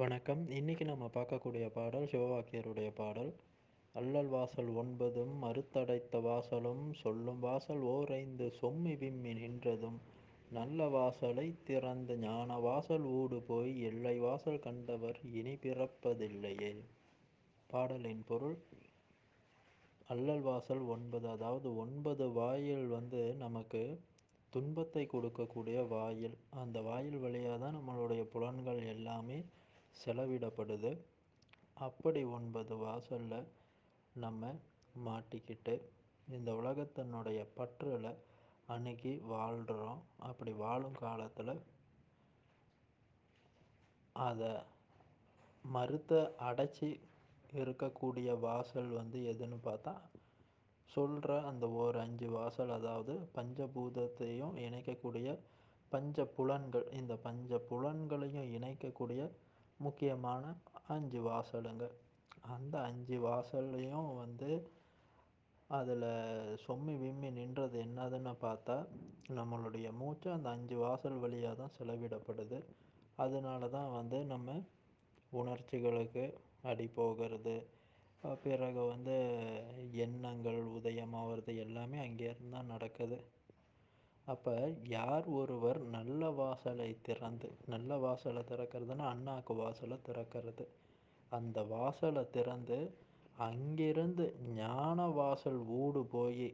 வணக்கம். இன்னைக்கு நம்ம பார்க்கக்கூடிய பாடல் சிவவாக்கியருடைய பாடல். அல்லல் வாசல் ஒன்பதும் மறுத்தடைத்த வாசலும் சொல்லும் வாசல் ஓரைந்து சொம்மி விம்மி நின்றதும். நல்ல வாசலை திறந்து ஞான வாசல் ஊடு போய் எல்லை வாசல் கண்டவர் இனி பிறப்பதில்லையே. பாடலின் பொருள் அல்லல் வாசல் ஒன்பது. அதாவது ஒன்பது வாயில் வந்து நமக்கு துன்பத்தை கொடுக்கக்கூடிய வாயில். அந்த வாயில் வழியாக தான் நம்மளுடைய புலன்கள் எல்லாமே செலவிடப்படுது. அப்படி ஒன்பது வாசலில் நம்ம மாட்டிக்கிட்டு இந்த உலகத்தினுடைய பற்றில் அன்னைக்கு வாழ்கிறோம் அப்படி வாழும் காலத்தில் அதை மறுத்த அடைச்சி இருக்கக்கூடிய வாசல் வந்து எதுன்னு பார்த்தா சொல்கிற அந்த ஒரு அஞ்சு வாசல் அதாவது பஞ்சபூதத்தையும் இணைக்கக்கூடிய பஞ்ச புலன்கள் இந்த பஞ்ச புலன்களையும் இணைக்கக்கூடிய முக்கியமான அஞ்சு வாசலுங்க. அந்த அஞ்சு வாசல்லையும் வந்து அதில் சொம்மி விம்மி நின்றது என்னதுன்னு பார்த்தா நம்மளுடைய மூச்சு அந்த அஞ்சு வாசல் வழியாக தான் செலவிடப்படுது. அதனால தான் வந்து நம்ம உணர்ச்சிகளுக்கு அடி போகிறது. பிறகு வந்து எண்ணங்கள் உதயமாகிறது எல்லாமே அங்கேருந்து தான் நடக்குது. அப்போ யார் ஒருவர் நல்ல வாசலை திறந்து நல்ல வாசலை திறக்கிறதுனா அண்ணாக்கு வாசலை திறக்கிறது. அந்த வாசலை திறந்து அங்கிருந்து ஞான வாசல் ஊடு போய்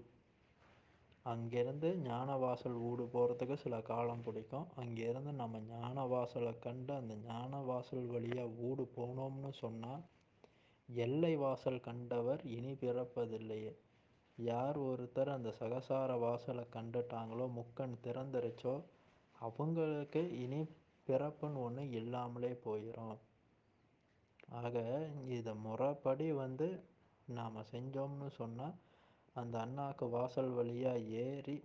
அங்கேருந்து ஞான வாசல் ஊடு போகிறதுக்கு சில காலம் பிடிக்கும். அங்கேருந்து நம்ம ஞான வாசலை கண்டு அந்த ஞான வாசல் வழியாக ஊடு போனோம்னு சொன்னால் எல்லை வாசல் கண்டவர் இனி பிறப்பதில்லையே. யார் ஒருத்தர் அந்த சகசார வாசலை கண்டுட்டாங்களோ முக்கண் திறந்துருச்சோ அவங்களுக்கு இனி பிறப்புன்னு ஒன்று இல்லாமலே போயிடும் ஆக இதை முறைப்படி வந்து நாம் செஞ்சோம்னு சொன்னால் அந்த அண்ணாக்கு வாசல் வழியாக ஏறி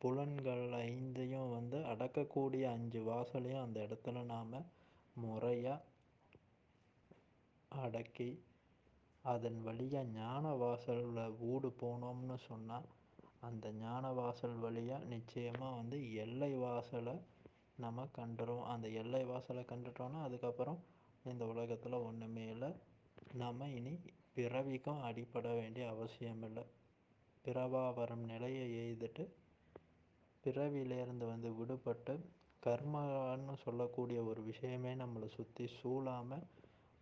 புலன்கள் ஐந்தையும் வந்து அடக்கக்கூடிய அஞ்சு வாசலையும் அந்த இடத்துல நாம் முறையாக அடக்கி அதன் வழியாக ஞான வாசலில் ஊடு போனோம்னு சொன்னால் அந்த ஞான வாசல் வழியாக நிச்சயமாக வந்து எல்லை வாசலை நம்ம கண்டுரும் அந்த எல்லை வாசலை கண்டுட்டோன்னா அதுக்கப்புறம் இந்த உலகத்தில் ஒன்றுமே இல்லை. நம்ம இனி பிறவிக்கும் அடிப்பட வேண்டிய அவசியம் இல்லை. பிறவா வரும் நிலையை எய்துட்டு பிறவியிலேருந்து வந்து விடுபட்டு கர்மான்னு சொல்லக்கூடிய ஒரு விஷயமே நம்மளை சுற்றி சூழாமல்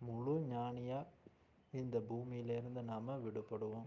முழு ஞானியாக இந்த பூமியிலேருந்து நாம் விடுபடுவோம்.